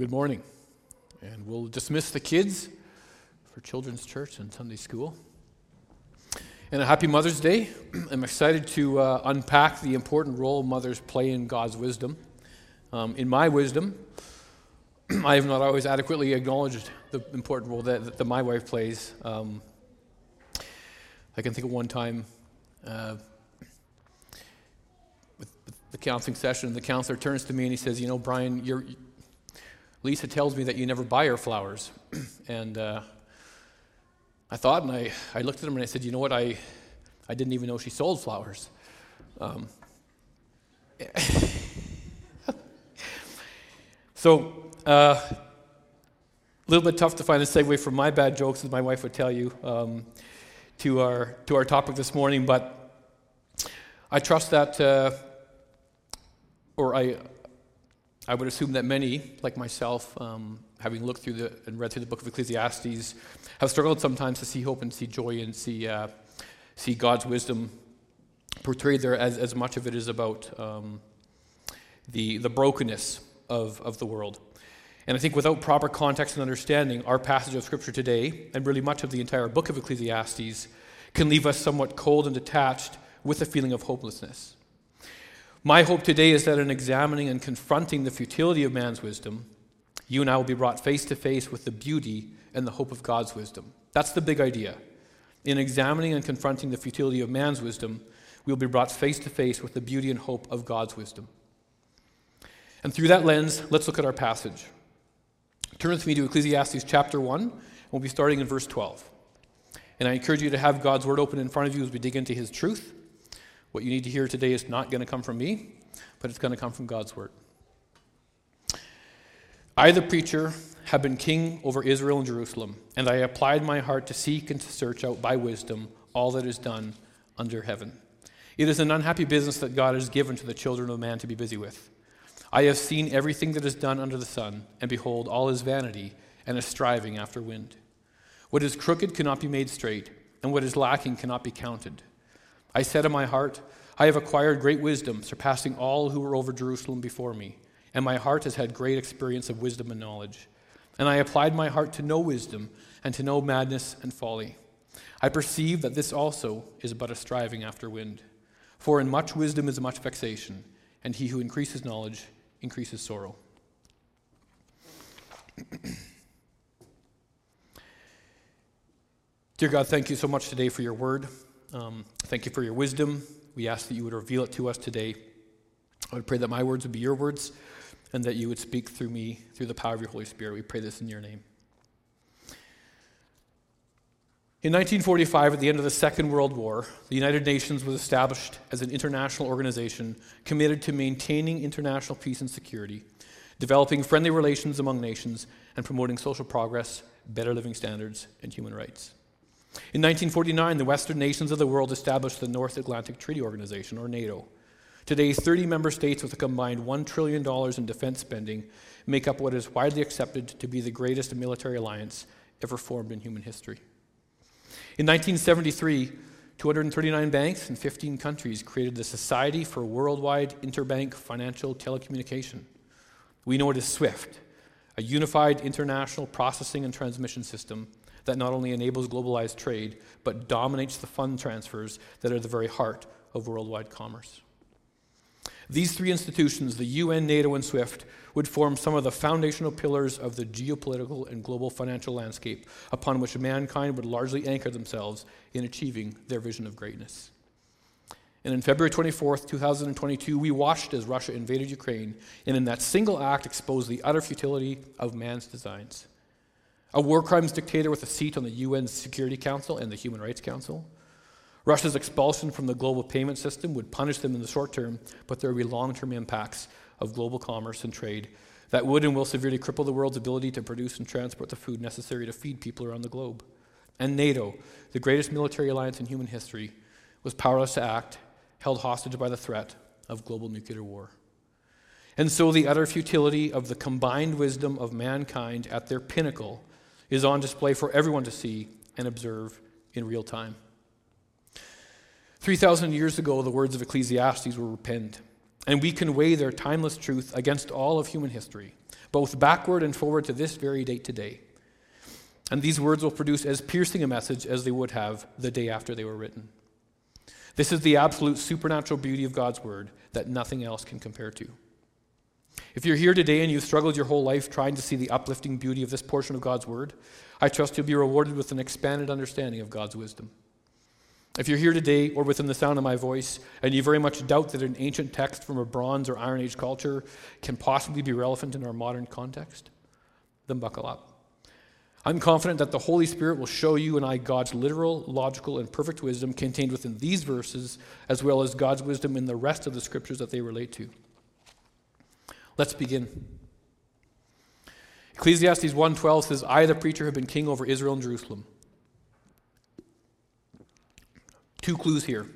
good morning. And we'll dismiss the kids for Children's Church and Sunday School. And a happy Mother's Day. I'm excited to uh, unpack the important role mothers play in God's wisdom. Um, in my wisdom, I have not always adequately acknowledged the important role that, that my wife plays. Um, I can think of one time uh, with the counseling session, the counselor turns to me and he says, You know, Brian, you're Lisa tells me that you never buy her flowers. and uh, I thought, and I, I looked at him and I said, you know what? I, I didn't even know she sold flowers. Um, so, a uh, little bit tough to find a segue from my bad jokes, as my wife would tell you, um, to, our, to our topic this morning. But I trust that, uh, or I, I would assume that many, like myself, um, having looked through the, and read through the book of Ecclesiastes, have struggled sometimes to see hope and see joy and see, uh, see God's wisdom portrayed there as, as much of it is about um, the, the brokenness of, of the world. And I think without proper context and understanding, our passage of Scripture today, and really much of the entire book of Ecclesiastes, can leave us somewhat cold and detached with a feeling of hopelessness. My hope today is that in examining and confronting the futility of man's wisdom, you and I will be brought face to face with the beauty and the hope of God's wisdom. That's the big idea. In examining and confronting the futility of man's wisdom, we will be brought face to face with the beauty and hope of God's wisdom. And through that lens, let's look at our passage. Turn with me to Ecclesiastes chapter 1, and we'll be starting in verse 12. And I encourage you to have God's word open in front of you as we dig into his truth. What you need to hear today is not going to come from me, but it's going to come from God's word. I, the preacher, have been king over Israel and Jerusalem, and I applied my heart to seek and to search out by wisdom all that is done under heaven. It is an unhappy business that God has given to the children of man to be busy with. I have seen everything that is done under the sun, and behold, all is vanity and a striving after wind. What is crooked cannot be made straight, and what is lacking cannot be counted. I said in my heart, I have acquired great wisdom, surpassing all who were over Jerusalem before me, and my heart has had great experience of wisdom and knowledge. And I applied my heart to know wisdom and to know madness and folly. I perceive that this also is but a striving after wind. For in much wisdom is much vexation, and he who increases knowledge increases sorrow. Dear God, thank you so much today for your word. Um, thank you for your wisdom. We ask that you would reveal it to us today. I would pray that my words would be your words and that you would speak through me through the power of your Holy Spirit. We pray this in your name. In 1945, at the end of the Second World War, the United Nations was established as an international organization committed to maintaining international peace and security, developing friendly relations among nations, and promoting social progress, better living standards, and human rights. In 1949, the Western nations of the world established the North Atlantic Treaty Organization, or NATO. Today, 30 member states with a combined $1 trillion in defense spending make up what is widely accepted to be the greatest military alliance ever formed in human history. In 1973, 239 banks in 15 countries created the Society for Worldwide Interbank Financial Telecommunication. We know it as SWIFT, a unified international processing and transmission system that not only enables globalized trade, but dominates the fund transfers that are the very heart of worldwide commerce. These three institutions, the UN, NATO, and SWIFT, would form some of the foundational pillars of the geopolitical and global financial landscape upon which mankind would largely anchor themselves in achieving their vision of greatness. And in February 24th, 2022, we watched as Russia invaded Ukraine and in that single act exposed the utter futility of man's designs a war crimes dictator with a seat on the UN Security Council and the Human Rights Council. Russia's expulsion from the global payment system would punish them in the short term, but there would be long term impacts of global commerce and trade that would and will severely cripple the world's ability to produce and transport the food necessary to feed people around the globe. And NATO, the greatest military alliance in human history, was powerless to act, held hostage by the threat of global nuclear war. And so the utter futility of the combined wisdom of mankind at their pinnacle is on display for everyone to see and observe in real time. 3,000 years ago, the words of Ecclesiastes were penned, and we can weigh their timeless truth against all of human history, both backward and forward to this very date today. And these words will produce as piercing a message as they would have the day after they were written. This is the absolute supernatural beauty of God's word that nothing else can compare to. If you're here today and you've struggled your whole life trying to see the uplifting beauty of this portion of God's word, I trust you'll be rewarded with an expanded understanding of God's wisdom. If you're here today or within the sound of my voice and you very much doubt that an ancient text from a Bronze or Iron Age culture can possibly be relevant in our modern context, then buckle up. I'm confident that the Holy Spirit will show you and I God's literal, logical, and perfect wisdom contained within these verses, as well as God's wisdom in the rest of the scriptures that they relate to. Let's begin. Ecclesiastes 1:12 says, "I the preacher have been king over Israel and Jerusalem." Two clues here.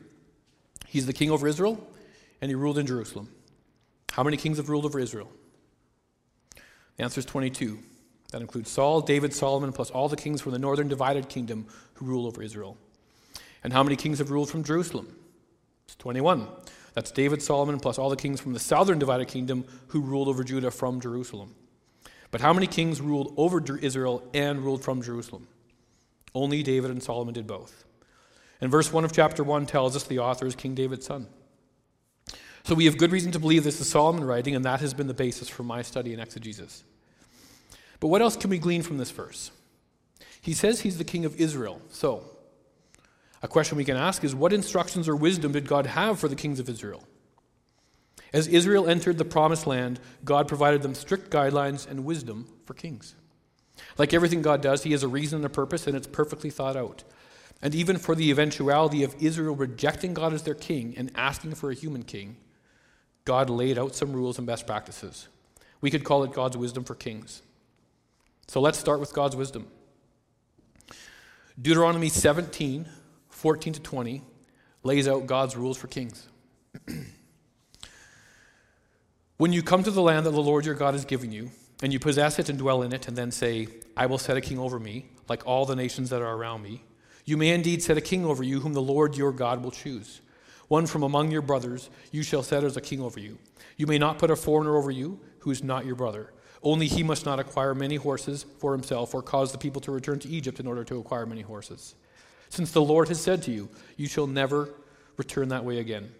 He's the king over Israel and he ruled in Jerusalem. How many kings have ruled over Israel? The answer is 22. That includes Saul, David, Solomon, plus all the kings from the northern divided kingdom who rule over Israel. And how many kings have ruled from Jerusalem? It's 21. That's David, Solomon, plus all the kings from the southern divided kingdom who ruled over Judah from Jerusalem. But how many kings ruled over Israel and ruled from Jerusalem? Only David and Solomon did both. And verse 1 of chapter 1 tells us the author is King David's son. So we have good reason to believe this is Solomon writing, and that has been the basis for my study in exegesis. But what else can we glean from this verse? He says he's the king of Israel. So, a question we can ask is what instructions or wisdom did God have for the kings of Israel? As Israel entered the promised land, God provided them strict guidelines and wisdom for kings. Like everything God does, He has a reason and a purpose, and it's perfectly thought out. And even for the eventuality of Israel rejecting God as their king and asking for a human king, God laid out some rules and best practices. We could call it God's wisdom for kings. So let's start with God's wisdom. Deuteronomy 17, 14 to 20, lays out God's rules for kings. when you come to the land that the Lord your God has given you, and you possess it and dwell in it, and then say, I will set a king over me, like all the nations that are around me, you may indeed set a king over you, whom the Lord your God will choose. One from among your brothers you shall set as a king over you. You may not put a foreigner over you who is not your brother only he must not acquire many horses for himself or cause the people to return to Egypt in order to acquire many horses. Since the Lord has said to you, You shall never return that way again.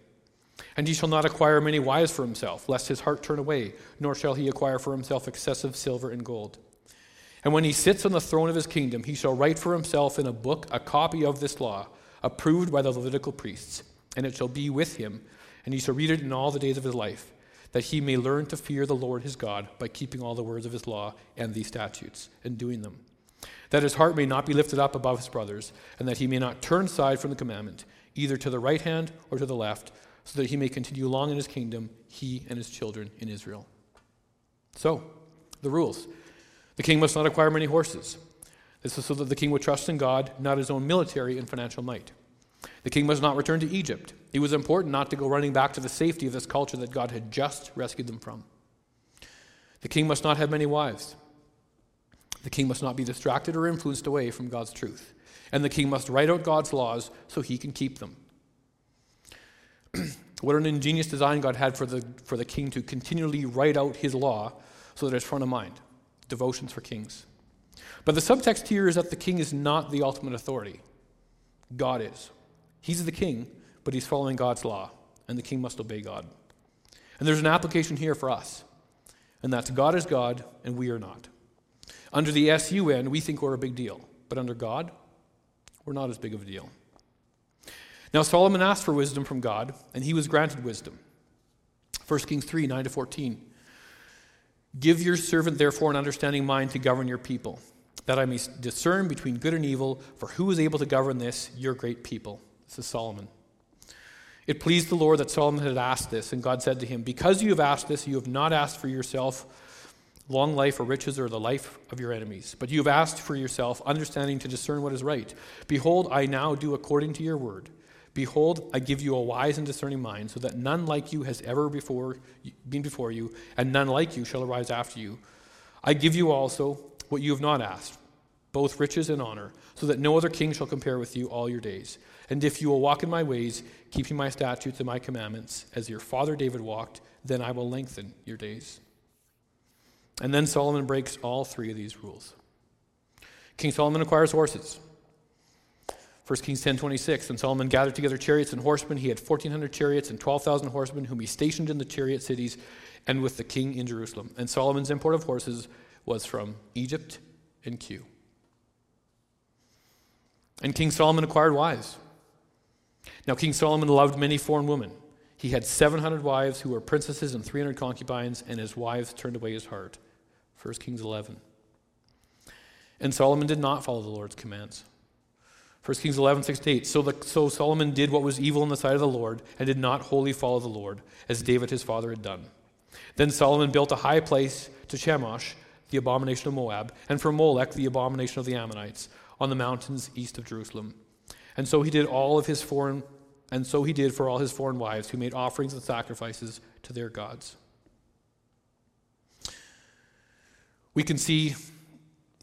And he shall not acquire many wives for himself, lest his heart turn away, nor shall he acquire for himself excessive silver and gold. And when he sits on the throne of his kingdom, he shall write for himself in a book a copy of this law, approved by the Levitical priests, and it shall be with him, and he shall read it in all the days of his life that he may learn to fear the Lord his God by keeping all the words of his law and these statutes and doing them. That his heart may not be lifted up above his brothers, and that he may not turn aside from the commandment, either to the right hand or to the left, so that he may continue long in his kingdom, he and his children in Israel. So, the rules. The king must not acquire many horses. This is so that the king would trust in God, not his own military and financial might. The king must not return to Egypt. It was important not to go running back to the safety of this culture that God had just rescued them from. The king must not have many wives. The king must not be distracted or influenced away from God's truth. And the king must write out God's laws so he can keep them. what an ingenious design God had for the, for the king to continually write out his law so that it's front of mind. Devotions for kings. But the subtext here is that the king is not the ultimate authority, God is. He's the king, but he's following God's law, and the king must obey God. And there's an application here for us, and that's God is God, and we are not. Under the SUN, we think we're a big deal, but under God, we're not as big of a deal. Now, Solomon asked for wisdom from God, and he was granted wisdom. 1 Kings 3 9 to 14. Give your servant, therefore, an understanding mind to govern your people, that I may discern between good and evil, for who is able to govern this, your great people? This is Solomon. It pleased the Lord that Solomon had asked this, and God said to him, Because you have asked this, you have not asked for yourself long life or riches or the life of your enemies, but you have asked for yourself understanding to discern what is right. Behold, I now do according to your word. Behold, I give you a wise and discerning mind, so that none like you has ever before been before you, and none like you shall arise after you. I give you also what you have not asked, both riches and honor, so that no other king shall compare with you all your days. And if you will walk in my ways, keeping my statutes and my commandments, as your father David walked, then I will lengthen your days. And then Solomon breaks all three of these rules. King Solomon acquires horses. 1 Kings 10:26 And Solomon gathered together chariots and horsemen he had 1400 chariots and 12,000 horsemen whom he stationed in the chariot cities and with the king in Jerusalem and Solomon's import of horses was from Egypt and Kue And King Solomon acquired wives now, King Solomon loved many foreign women. He had 700 wives who were princesses and 300 concubines, and his wives turned away his heart. 1 Kings 11. And Solomon did not follow the Lord's commands. 1 Kings 11, 6 to 8. So, the, so Solomon did what was evil in the sight of the Lord, and did not wholly follow the Lord, as David his father had done. Then Solomon built a high place to Chemosh, the abomination of Moab, and for Molech, the abomination of the Ammonites, on the mountains east of Jerusalem. And so he did all of his foreign and so he did for all his foreign wives who made offerings and sacrifices to their gods. We can see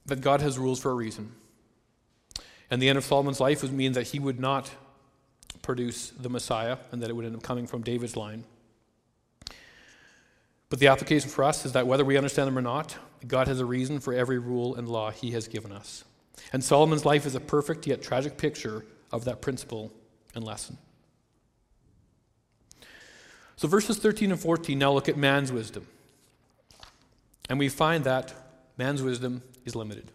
that God has rules for a reason. And the end of Solomon's life would mean that he would not produce the Messiah and that it would end up coming from David's line. But the application for us is that whether we understand them or not, God has a reason for every rule and law he has given us. And Solomon's life is a perfect yet tragic picture of that principle and lesson. So, verses 13 and 14 now look at man's wisdom. And we find that man's wisdom is limited.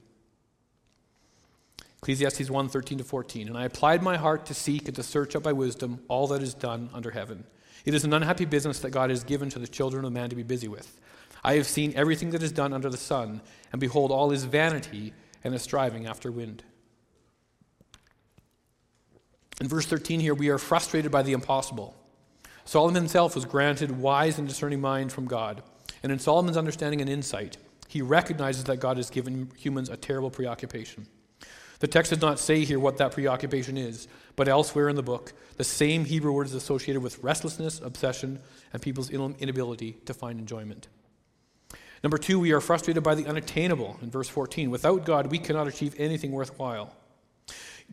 Ecclesiastes 1 13 to 14. And I applied my heart to seek and to search up by wisdom all that is done under heaven. It is an unhappy business that God has given to the children of man to be busy with. I have seen everything that is done under the sun, and behold, all is vanity and a striving after wind. In verse 13 here, we are frustrated by the impossible. Solomon himself was granted wise and discerning mind from God. And in Solomon's understanding and insight, he recognizes that God has given humans a terrible preoccupation. The text does not say here what that preoccupation is, but elsewhere in the book, the same Hebrew word is associated with restlessness, obsession, and people's inability to find enjoyment. Number two, we are frustrated by the unattainable in verse 14. Without God, we cannot achieve anything worthwhile.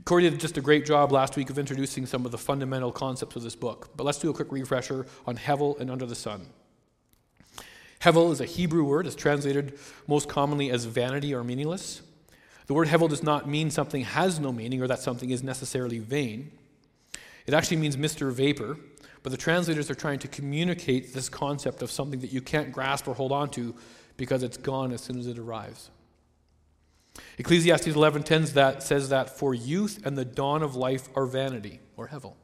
Corey did just a great job last week of introducing some of the fundamental concepts of this book, but let's do a quick refresher on Hevel and Under the Sun. Hevel is a Hebrew word, it's translated most commonly as vanity or meaningless. The word Hevel does not mean something has no meaning or that something is necessarily vain. It actually means Mr. Vapor, but the translators are trying to communicate this concept of something that you can't grasp or hold on to because it's gone as soon as it arrives. Ecclesiastes 11:10 that says that for youth and the dawn of life are vanity or hevel.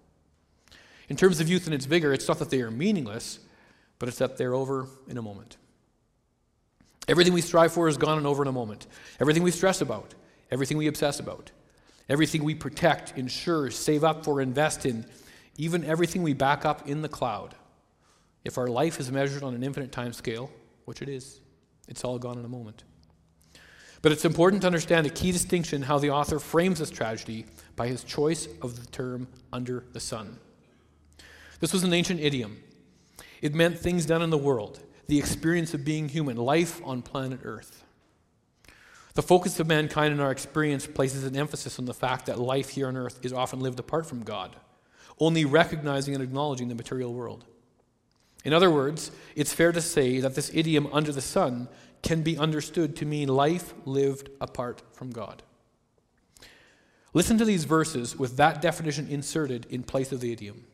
In terms of youth and its vigor, it's not that they are meaningless, but it's up they're over in a moment. Everything we strive for is gone and over in a moment. Everything we stress about, everything we obsess about, everything we protect, insure, save up for, invest in, even everything we back up in the cloud. If our life is measured on an infinite time scale, which it is, it's all gone in a moment. But it's important to understand a key distinction how the author frames this tragedy by his choice of the term under the sun. This was an ancient idiom. It meant things done in the world, the experience of being human, life on planet Earth. The focus of mankind in our experience places an emphasis on the fact that life here on earth is often lived apart from God, only recognizing and acknowledging the material world. In other words, it's fair to say that this idiom under the sun can be understood to mean life lived apart from God. Listen to these verses with that definition inserted in place of the idiom.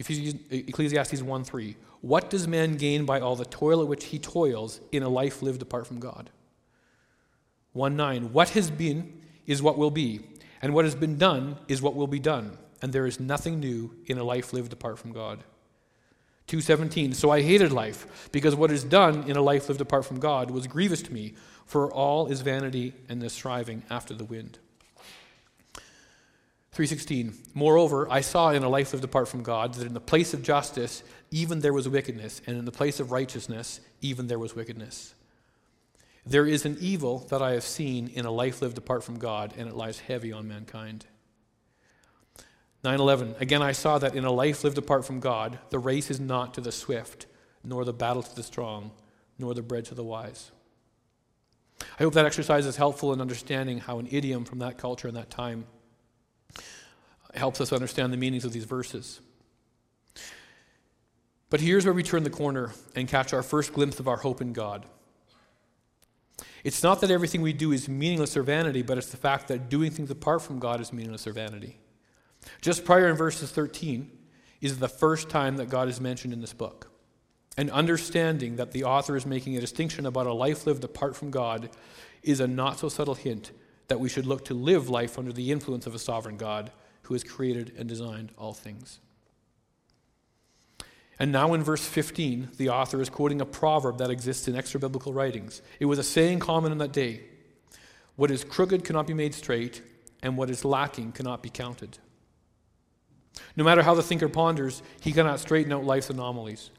Ecclesiastes 1 3. What does man gain by all the toil at which he toils in a life lived apart from God? 1 9. What has been is what will be, and what has been done is what will be done, and there is nothing new in a life lived apart from God. 2:17 So I hated life because what is done in a life lived apart from God was grievous to me for all is vanity and the striving after the wind. 316 Moreover, I saw in a life lived apart from God that in the place of justice even there was wickedness, and in the place of righteousness even there was wickedness. There is an evil that I have seen in a life lived apart from God, and it lies heavy on mankind. 9:11 Again I saw that in a life lived apart from God, the race is not to the swift, nor the battle to the strong, nor the bread to the wise. I hope that exercise is helpful in understanding how an idiom from that culture and that time helps us understand the meanings of these verses. But here's where we turn the corner and catch our first glimpse of our hope in God. It's not that everything we do is meaningless or vanity, but it's the fact that doing things apart from God is meaningless or vanity. Just prior in verses 13 is the first time that God is mentioned in this book. And understanding that the author is making a distinction about a life lived apart from God is a not so subtle hint that we should look to live life under the influence of a sovereign God who has created and designed all things. And now in verse 15, the author is quoting a proverb that exists in extra biblical writings. It was a saying common in that day What is crooked cannot be made straight, and what is lacking cannot be counted. No matter how the thinker ponders, he cannot straighten out life's anomalies.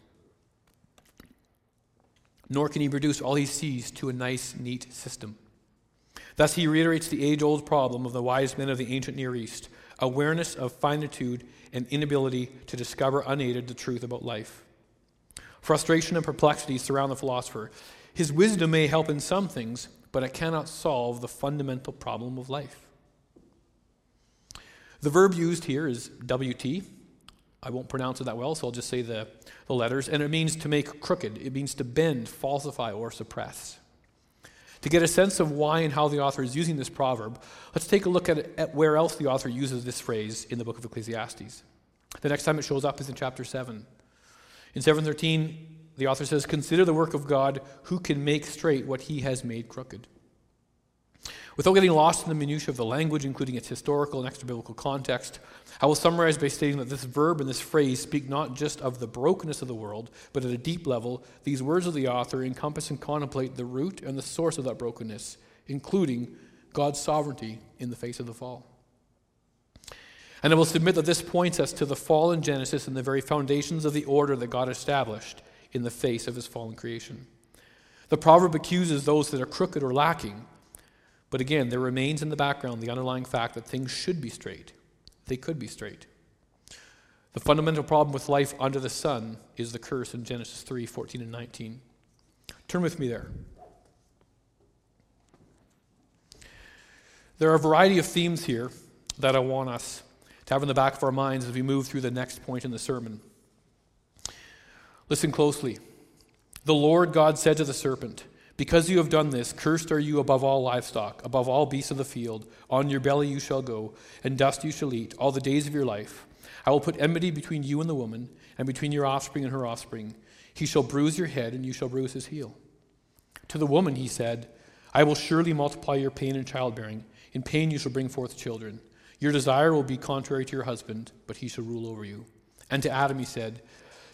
Nor can he reduce all he sees to a nice, neat system. Thus, he reiterates the age old problem of the wise men of the ancient Near East awareness of finitude and inability to discover unaided the truth about life. Frustration and perplexity surround the philosopher. His wisdom may help in some things, but it cannot solve the fundamental problem of life. The verb used here is WT. I won't pronounce it that well, so I'll just say the, the letters. And it means to make crooked, it means to bend, falsify, or suppress. To get a sense of why and how the author is using this proverb, let's take a look at, at where else the author uses this phrase in the book of Ecclesiastes. The next time it shows up is in chapter 7. In 713, the author says, Consider the work of God who can make straight what he has made crooked. Without getting lost in the minutiae of the language, including its historical and extra biblical context, I will summarize by stating that this verb and this phrase speak not just of the brokenness of the world, but at a deep level, these words of the author encompass and contemplate the root and the source of that brokenness, including God's sovereignty in the face of the fall. And I will submit that this points us to the fall in Genesis and the very foundations of the order that God established in the face of his fallen creation. The proverb accuses those that are crooked or lacking but again, there remains in the background the underlying fact that things should be straight. They could be straight. The fundamental problem with life under the sun is the curse in Genesis 3 14 and 19. Turn with me there. There are a variety of themes here that I want us to have in the back of our minds as we move through the next point in the sermon. Listen closely. The Lord God said to the serpent, because you have done this, cursed are you above all livestock, above all beasts of the field. On your belly you shall go, and dust you shall eat all the days of your life. I will put enmity between you and the woman, and between your offspring and her offspring. He shall bruise your head, and you shall bruise his heel. To the woman he said, I will surely multiply your pain in childbearing. In pain you shall bring forth children. Your desire will be contrary to your husband, but he shall rule over you. And to Adam he said,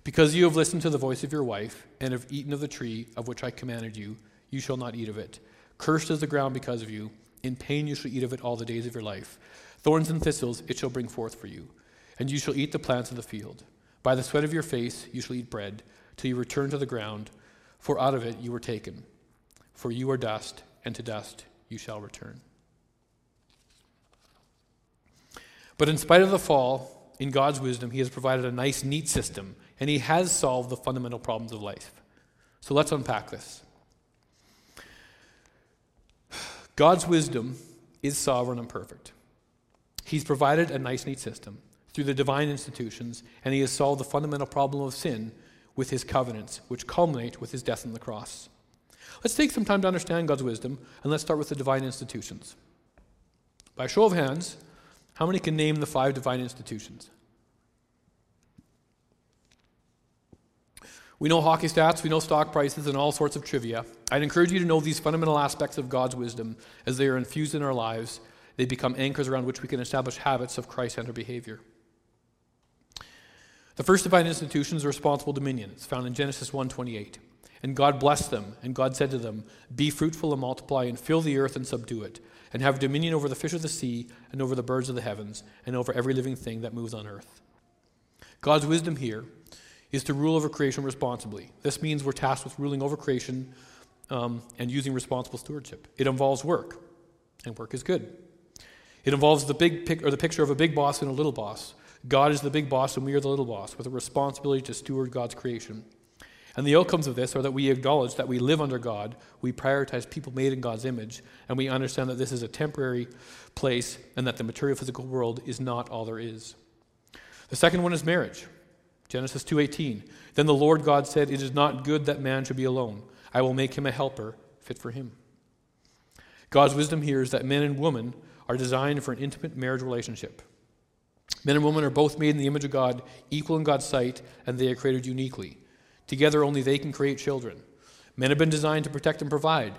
Because you have listened to the voice of your wife, and have eaten of the tree of which I commanded you, you shall not eat of it. Cursed is the ground because of you. In pain you shall eat of it all the days of your life. Thorns and thistles it shall bring forth for you. And you shall eat the plants of the field. By the sweat of your face you shall eat bread, till you return to the ground, for out of it you were taken. For you are dust, and to dust you shall return. But in spite of the fall, in God's wisdom, He has provided a nice, neat system, and He has solved the fundamental problems of life. So let's unpack this. God's wisdom is sovereign and perfect. He's provided a nice, neat system through the divine institutions, and He has solved the fundamental problem of sin with His covenants, which culminate with His death on the cross. Let's take some time to understand God's wisdom, and let's start with the divine institutions. By show of hands, how many can name the five divine institutions? We know hockey stats, we know stock prices, and all sorts of trivia. I'd encourage you to know these fundamental aspects of God's wisdom as they are infused in our lives. They become anchors around which we can establish habits of Christ centered behavior. The first divine institution is responsible dominion. It's found in Genesis 1:28. And God blessed them, and God said to them, Be fruitful and multiply, and fill the earth and subdue it, and have dominion over the fish of the sea, and over the birds of the heavens, and over every living thing that moves on earth. God's wisdom here is to rule over creation responsibly. This means we're tasked with ruling over creation um, and using responsible stewardship. It involves work, and work is good. It involves the big pic- or the picture of a big boss and a little boss. God is the big boss, and we are the little boss, with a responsibility to steward God's creation. And the outcomes of this are that we acknowledge that we live under God, we prioritize people made in God's image, and we understand that this is a temporary place and that the material physical world is not all there is. The second one is marriage. Genesis 2:18. Then the Lord God said, "It is not good that man should be alone. I will make him a helper fit for him." God's wisdom here is that men and women are designed for an intimate marriage relationship. Men and women are both made in the image of God, equal in God's sight, and they are created uniquely. Together, only they can create children. Men have been designed to protect and provide.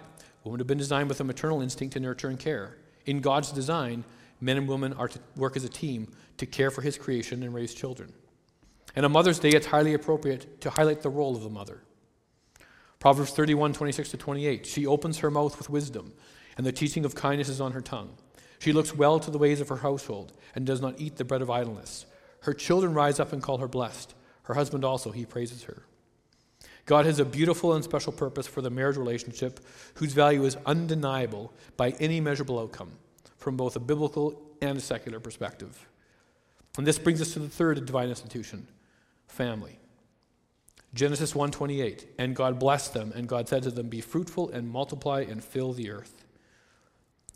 Women have been designed with a maternal instinct to nurture and care. In God's design, men and women are to work as a team to care for His creation and raise children. And on Mother's Day, it's highly appropriate to highlight the role of the mother. Proverbs 31, 26 to 28. She opens her mouth with wisdom, and the teaching of kindness is on her tongue. She looks well to the ways of her household, and does not eat the bread of idleness. Her children rise up and call her blessed. Her husband also, he praises her. God has a beautiful and special purpose for the marriage relationship whose value is undeniable by any measurable outcome from both a biblical and a secular perspective. And this brings us to the third divine institution, family. Genesis 1:28 And God blessed them and God said to them be fruitful and multiply and fill the earth.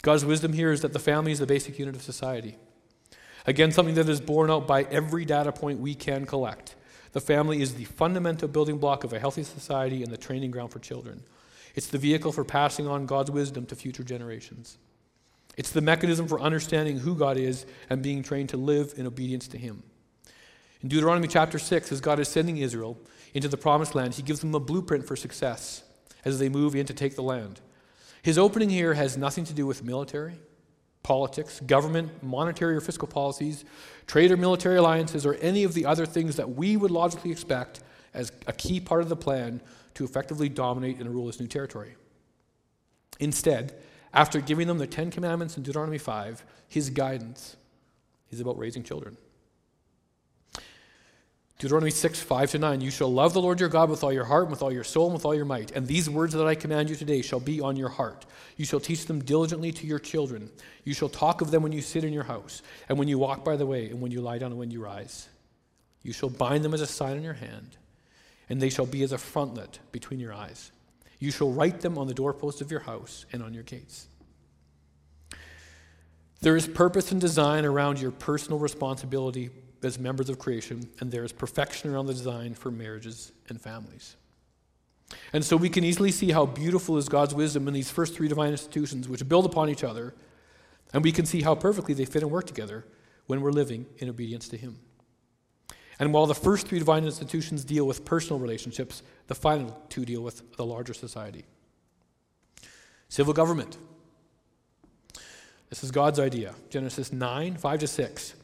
God's wisdom here is that the family is the basic unit of society. Again something that is borne out by every data point we can collect. The family is the fundamental building block of a healthy society and the training ground for children. It's the vehicle for passing on God's wisdom to future generations. It's the mechanism for understanding who God is and being trained to live in obedience to Him. In Deuteronomy chapter 6, as God is sending Israel into the promised land, He gives them a blueprint for success as they move in to take the land. His opening here has nothing to do with military, politics, government, monetary or fiscal policies, trade or military alliances, or any of the other things that we would logically expect as a key part of the plan to effectively dominate and rule this new territory. Instead, after giving them the Ten Commandments in Deuteronomy 5, his guidance is about raising children. Deuteronomy 6, 5 to 9. You shall love the Lord your God with all your heart, and with all your soul, and with all your might. And these words that I command you today shall be on your heart. You shall teach them diligently to your children. You shall talk of them when you sit in your house, and when you walk by the way, and when you lie down, and when you rise. You shall bind them as a sign on your hand, and they shall be as a frontlet between your eyes. You shall write them on the doorposts of your house and on your gates. There is purpose and design around your personal responsibility as members of creation, and there is perfection around the design for marriages and families. And so we can easily see how beautiful is God's wisdom in these first three divine institutions, which build upon each other, and we can see how perfectly they fit and work together when we're living in obedience to Him. And while the first three divine institutions deal with personal relationships, the final two deal with the larger society. Civil government. This is God's idea. Genesis 9, 5 to 6.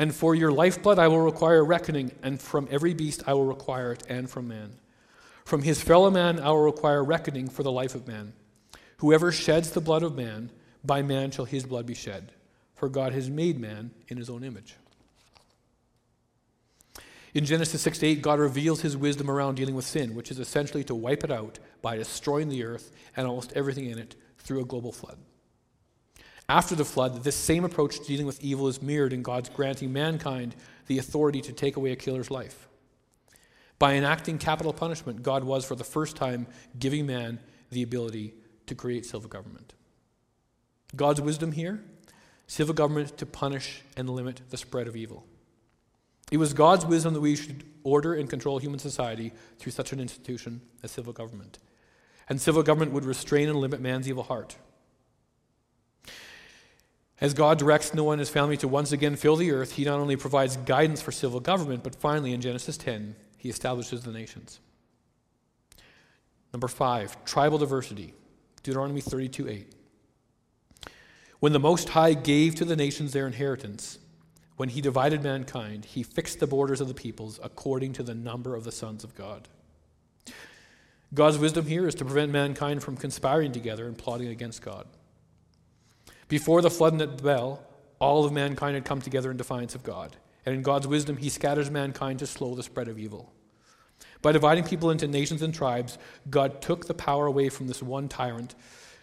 And for your lifeblood I will require reckoning, and from every beast I will require it, and from man. From his fellow man I will require reckoning for the life of man. Whoever sheds the blood of man, by man shall his blood be shed. For God has made man in his own image. In Genesis 6 8, God reveals his wisdom around dealing with sin, which is essentially to wipe it out by destroying the earth and almost everything in it through a global flood. After the flood, this same approach to dealing with evil is mirrored in God's granting mankind the authority to take away a killer's life. By enacting capital punishment, God was, for the first time, giving man the ability to create civil government. God's wisdom here civil government to punish and limit the spread of evil. It was God's wisdom that we should order and control human society through such an institution as civil government. And civil government would restrain and limit man's evil heart. As God directs Noah and his family to once again fill the earth, he not only provides guidance for civil government, but finally in Genesis 10, he establishes the nations. Number five, tribal diversity. Deuteronomy 32 8. When the Most High gave to the nations their inheritance, when he divided mankind, he fixed the borders of the peoples according to the number of the sons of God. God's wisdom here is to prevent mankind from conspiring together and plotting against God. Before the flood at Babel, all of mankind had come together in defiance of God. And in God's wisdom, he scatters mankind to slow the spread of evil. By dividing people into nations and tribes, God took the power away from this one tyrant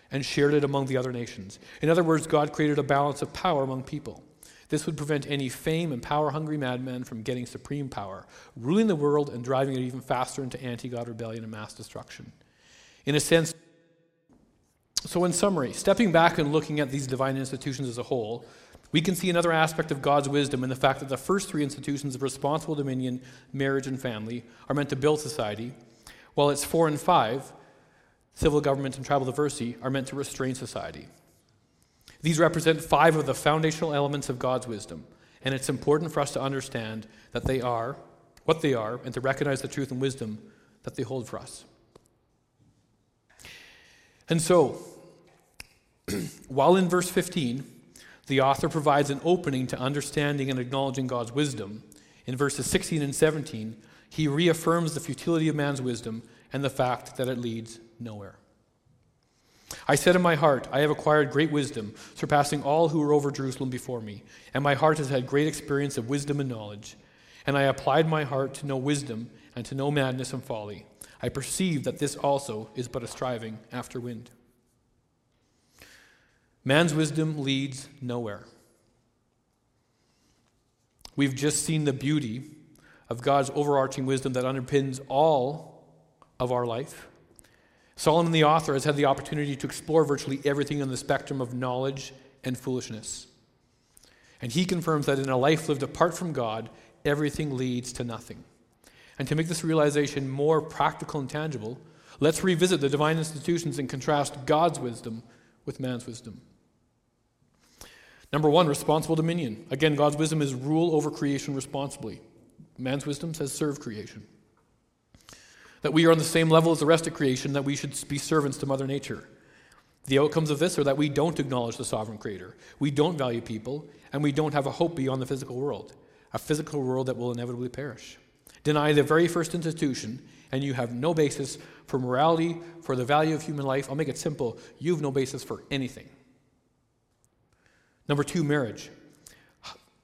and shared it among the other nations. In other words, God created a balance of power among people. This would prevent any fame and power hungry madmen from getting supreme power, ruling the world and driving it even faster into anti God rebellion and mass destruction. In a sense, so in summary, stepping back and looking at these divine institutions as a whole, we can see another aspect of God's wisdom in the fact that the first three institutions of responsible dominion, marriage, and family are meant to build society, while its four and five, civil government and tribal diversity, are meant to restrain society. These represent five of the foundational elements of God's wisdom, and it's important for us to understand that they are what they are and to recognize the truth and wisdom that they hold for us. And so, while in verse 15, the author provides an opening to understanding and acknowledging God's wisdom, in verses 16 and 17, he reaffirms the futility of man's wisdom and the fact that it leads nowhere. I said in my heart, I have acquired great wisdom, surpassing all who were over Jerusalem before me, and my heart has had great experience of wisdom and knowledge. And I applied my heart to know wisdom and to know madness and folly. I perceive that this also is but a striving after wind. Man's wisdom leads nowhere. We've just seen the beauty of God's overarching wisdom that underpins all of our life. Solomon, the author, has had the opportunity to explore virtually everything on the spectrum of knowledge and foolishness. And he confirms that in a life lived apart from God, everything leads to nothing. And to make this realization more practical and tangible, let's revisit the divine institutions and contrast God's wisdom with man's wisdom. Number one, responsible dominion. Again, God's wisdom is rule over creation responsibly. Man's wisdom says serve creation that we are on the same level as the rest of creation, that we should be servants to Mother Nature. The outcomes of this are that we don't acknowledge the sovereign creator, we don't value people, and we don't have a hope beyond the physical world, a physical world that will inevitably perish. Deny the very first institution, and you have no basis for morality, for the value of human life. I'll make it simple you have no basis for anything. Number two, marriage.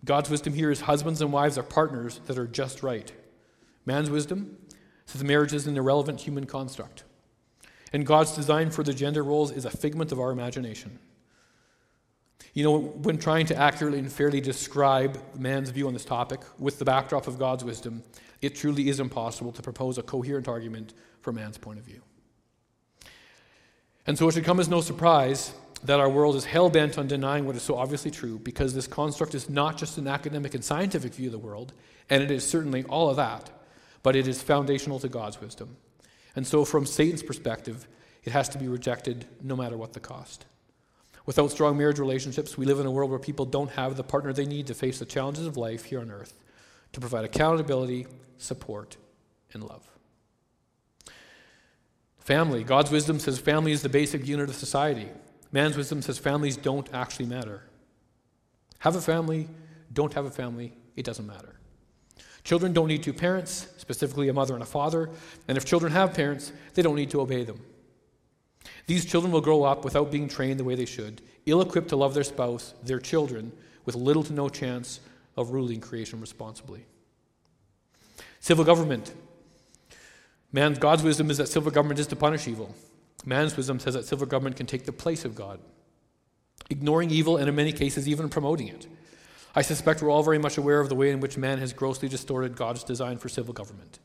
God's wisdom here is husbands and wives are partners that are just right. Man's wisdom says marriage is an irrelevant human construct. And God's design for the gender roles is a figment of our imagination. You know, when trying to accurately and fairly describe man's view on this topic with the backdrop of God's wisdom, it truly is impossible to propose a coherent argument for man's point of view. And so it should come as no surprise that our world is hell bent on denying what is so obviously true because this construct is not just an academic and scientific view of the world, and it is certainly all of that, but it is foundational to God's wisdom. And so, from Satan's perspective, it has to be rejected no matter what the cost. Without strong marriage relationships, we live in a world where people don't have the partner they need to face the challenges of life here on earth, to provide accountability, support, and love. Family. God's wisdom says family is the basic unit of society. Man's wisdom says families don't actually matter. Have a family, don't have a family, it doesn't matter. Children don't need two parents, specifically a mother and a father, and if children have parents, they don't need to obey them. These children will grow up without being trained the way they should, ill equipped to love their spouse, their children, with little to no chance of ruling creation responsibly. Civil government. Man's God's wisdom is that civil government is to punish evil. Man's wisdom says that civil government can take the place of God, ignoring evil and in many cases even promoting it. I suspect we're all very much aware of the way in which man has grossly distorted God's design for civil government.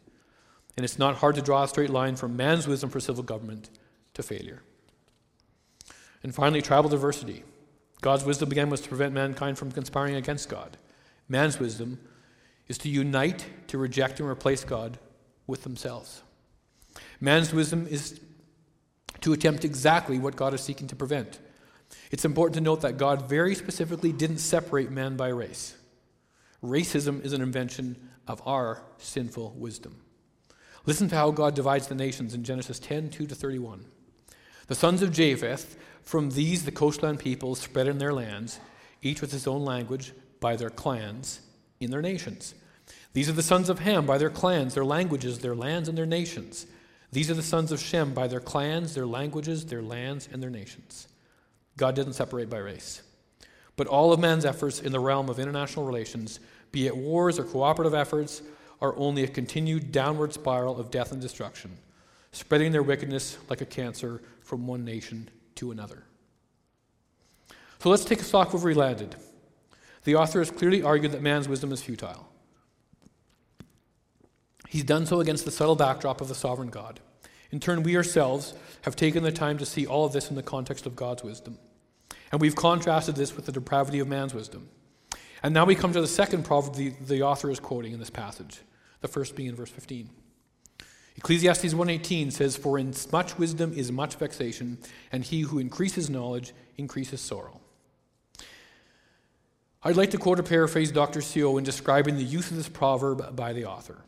And it's not hard to draw a straight line from man's wisdom for civil government to failure. And finally, tribal diversity. God's wisdom, again, was to prevent mankind from conspiring against God. Man's wisdom is to unite, to reject, and replace God with themselves. Man's wisdom is to attempt exactly what God is seeking to prevent it's important to note that God very specifically didn't separate man by race. Racism is an invention of our sinful wisdom. Listen to how God divides the nations in Genesis 10 2 to 31. The sons of Japheth, from these the coastland peoples spread in their lands, each with his own language, by their clans, in their nations. These are the sons of Ham by their clans, their languages, their lands, and their nations. These are the sons of Shem by their clans, their languages, their lands, and their nations. God didn't separate by race. But all of man's efforts in the realm of international relations, be it wars or cooperative efforts, are only a continued downward spiral of death and destruction, spreading their wickedness like a cancer from one nation to another. So let's take a stock of where we landed. The author has clearly argued that man's wisdom is futile. He's done so against the subtle backdrop of the sovereign God. In turn, we ourselves have taken the time to see all of this in the context of God's wisdom. And we've contrasted this with the depravity of man's wisdom. And now we come to the second proverb the, the author is quoting in this passage, the first being in verse 15. Ecclesiastes 1:18 says, "For in much wisdom is much vexation, and he who increases knowledge increases sorrow." I'd like to quote or paraphrase Dr. Seow in describing the use of this proverb by the author.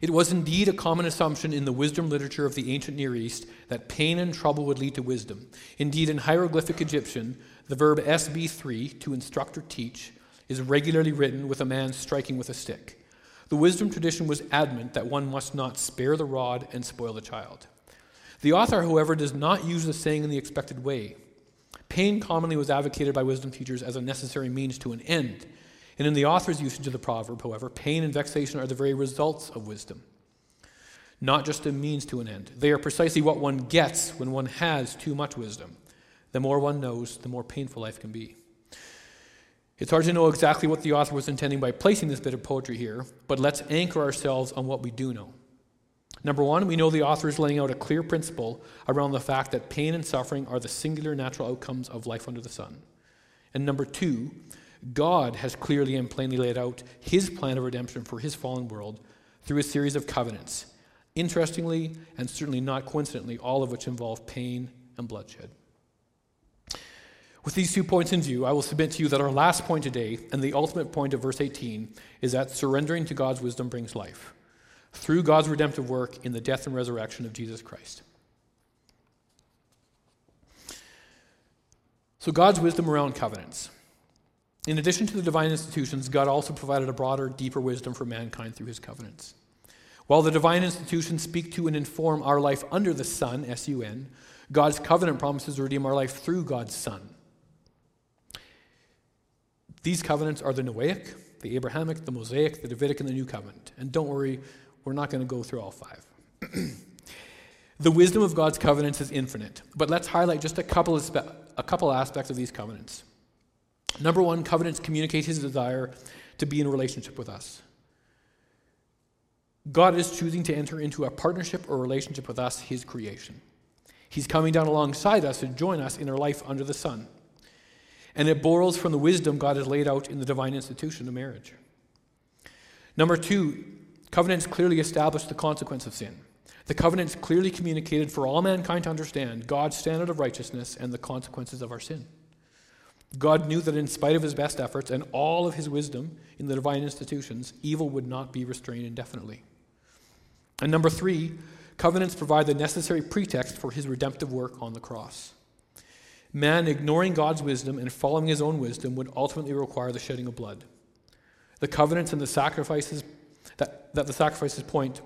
It was indeed a common assumption in the wisdom literature of the ancient Near East that pain and trouble would lead to wisdom. Indeed, in hieroglyphic Egyptian, the verb sb3, to instruct or teach, is regularly written with a man striking with a stick. The wisdom tradition was adamant that one must not spare the rod and spoil the child. The author, however, does not use the saying in the expected way. Pain commonly was advocated by wisdom teachers as a necessary means to an end, and in the author's usage of the proverb, however, pain and vexation are the very results of wisdom, not just a means to an end. They are precisely what one gets when one has too much wisdom. The more one knows, the more painful life can be. It's hard to know exactly what the author was intending by placing this bit of poetry here, but let's anchor ourselves on what we do know. Number one, we know the author is laying out a clear principle around the fact that pain and suffering are the singular natural outcomes of life under the sun. And number two, God has clearly and plainly laid out his plan of redemption for his fallen world through a series of covenants. Interestingly, and certainly not coincidentally, all of which involve pain and bloodshed. With these two points in view, I will submit to you that our last point today, and the ultimate point of verse 18, is that surrendering to God's wisdom brings life through God's redemptive work in the death and resurrection of Jesus Christ. So, God's wisdom around covenants. In addition to the divine institutions, God also provided a broader, deeper wisdom for mankind through his covenants. While the divine institutions speak to and inform our life under the Son, S U N, God's covenant promises to redeem our life through God's Son. These covenants are the Noahic, the Abrahamic, the Mosaic, the Davidic, and the New Covenant. And don't worry, we're not going to go through all five. the wisdom of God's covenants is infinite, but let's highlight just a couple, of spe- a couple aspects of these covenants. Number one, covenants communicate his desire to be in a relationship with us. God is choosing to enter into a partnership or relationship with us, his creation. He's coming down alongside us to join us in our life under the sun. And it borrows from the wisdom God has laid out in the divine institution of marriage. Number two, covenants clearly establish the consequence of sin. The covenants clearly communicated for all mankind to understand God's standard of righteousness and the consequences of our sin. God knew that in spite of his best efforts and all of his wisdom in the divine institutions, evil would not be restrained indefinitely. And number three, covenants provide the necessary pretext for his redemptive work on the cross. Man ignoring God's wisdom and following his own wisdom would ultimately require the shedding of blood. The covenants and the sacrifices that, that the sacrifices point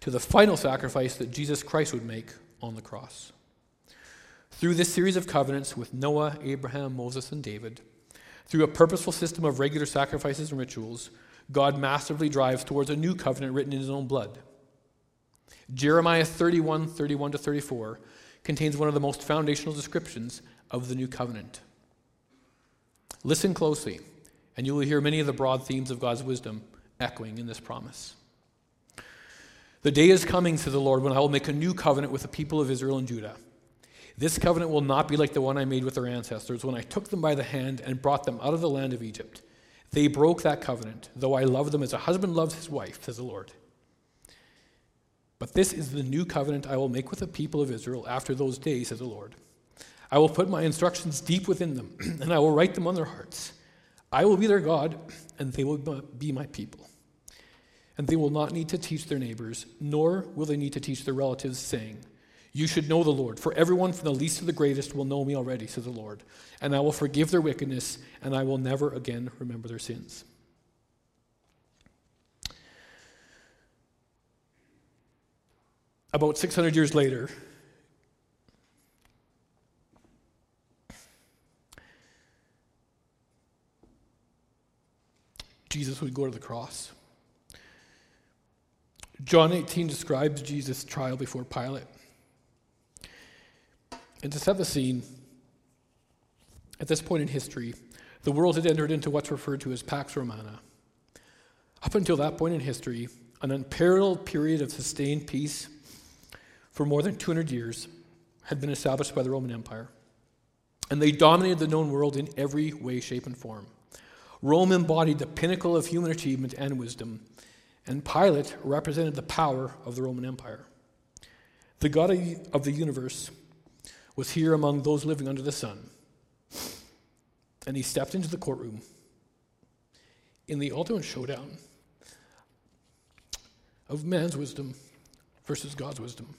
to the final sacrifice that Jesus Christ would make on the cross. Through this series of covenants with Noah, Abraham, Moses, and David, through a purposeful system of regular sacrifices and rituals, God massively drives towards a new covenant written in his own blood. Jeremiah 31 31 to 34 contains one of the most foundational descriptions of the new covenant. Listen closely, and you will hear many of the broad themes of God's wisdom echoing in this promise. The day is coming, says the Lord, when I will make a new covenant with the people of Israel and Judah. This covenant will not be like the one I made with their ancestors when I took them by the hand and brought them out of the land of Egypt. They broke that covenant, though I love them as a husband loves his wife, says the Lord. But this is the new covenant I will make with the people of Israel after those days, says the Lord. I will put my instructions deep within them, and I will write them on their hearts. I will be their God, and they will be my people. And they will not need to teach their neighbors, nor will they need to teach their relatives, saying, you should know the Lord, for everyone from the least to the greatest will know me already, says the Lord. And I will forgive their wickedness, and I will never again remember their sins. about 600 years later, Jesus would go to the cross. John 18 describes Jesus' trial before Pilate. And to set the scene, at this point in history, the world had entered into what's referred to as Pax Romana. Up until that point in history, an unparalleled period of sustained peace for more than 200 years had been established by the Roman Empire. And they dominated the known world in every way, shape, and form. Rome embodied the pinnacle of human achievement and wisdom, and Pilate represented the power of the Roman Empire. The God of the universe was here among those living under the sun and he stepped into the courtroom in the ultimate showdown of man's wisdom versus God's wisdom.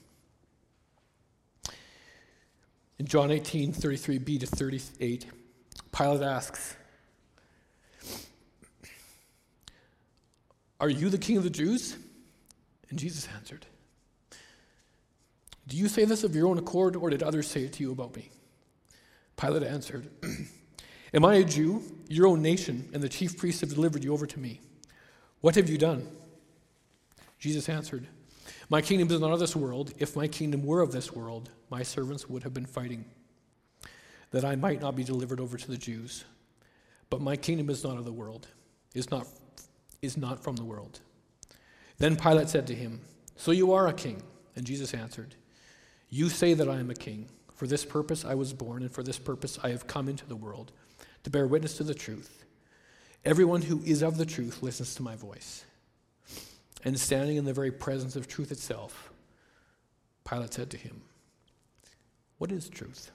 In John 18, 33b to 38, Pilate asks, Are you the king of the Jews? And Jesus answered, Do you say this of your own accord, or did others say it to you about me? Pilate answered, Am I a Jew? Your own nation and the chief priests have delivered you over to me. What have you done? Jesus answered, My kingdom is not of this world. If my kingdom were of this world, my servants would have been fighting, that I might not be delivered over to the Jews. But my kingdom is not of the world, is not, is not from the world. Then Pilate said to him, So you are a king? And Jesus answered, You say that I am a king. For this purpose I was born, and for this purpose I have come into the world to bear witness to the truth. Everyone who is of the truth listens to my voice. And standing in the very presence of truth itself, Pilate said to him, What is truth?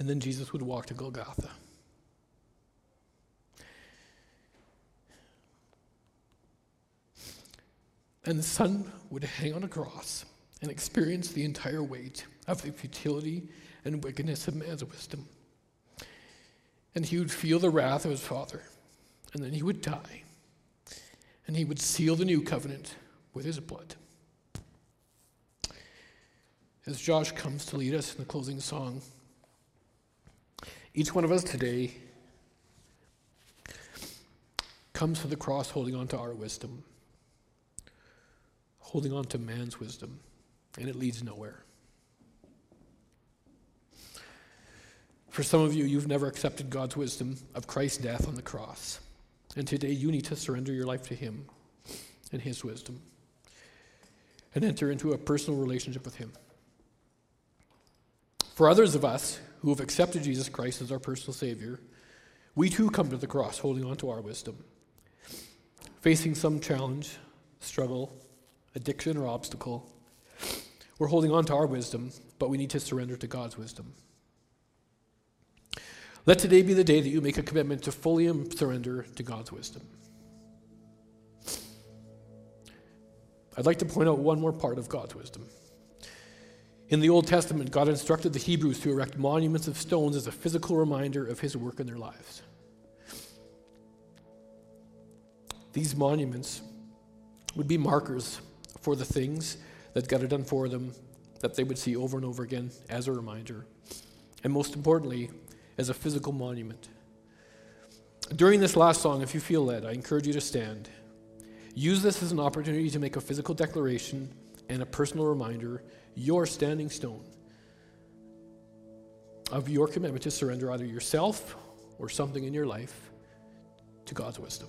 And then Jesus would walk to Golgotha. And the Son would hang on a cross and experience the entire weight of the futility and wickedness of man's wisdom. And he would feel the wrath of his Father, and then he would die, and he would seal the new covenant with his blood. As Josh comes to lead us in the closing song, each one of us today comes to the cross holding on to our wisdom holding on to man's wisdom, and it leads nowhere. For some of you, you've never accepted God's wisdom of Christ's death on the cross. And today you need to surrender your life to Him and His wisdom and enter into a personal relationship with Him. For others of us who have accepted Jesus Christ as our personal Savior, we too come to the cross holding on to our wisdom, facing some challenge, struggle, addiction, or obstacle. We're holding on to our wisdom, but we need to surrender to God's wisdom. Let today be the day that you make a commitment to fully surrender to God's wisdom. I'd like to point out one more part of God's wisdom. In the Old Testament, God instructed the Hebrews to erect monuments of stones as a physical reminder of his work in their lives. These monuments would be markers for the things that God had done for them that they would see over and over again as a reminder. And most importantly, as a physical monument. During this last song, if you feel led, I encourage you to stand. Use this as an opportunity to make a physical declaration and a personal reminder, your standing stone, of your commitment to surrender either yourself or something in your life to God's wisdom.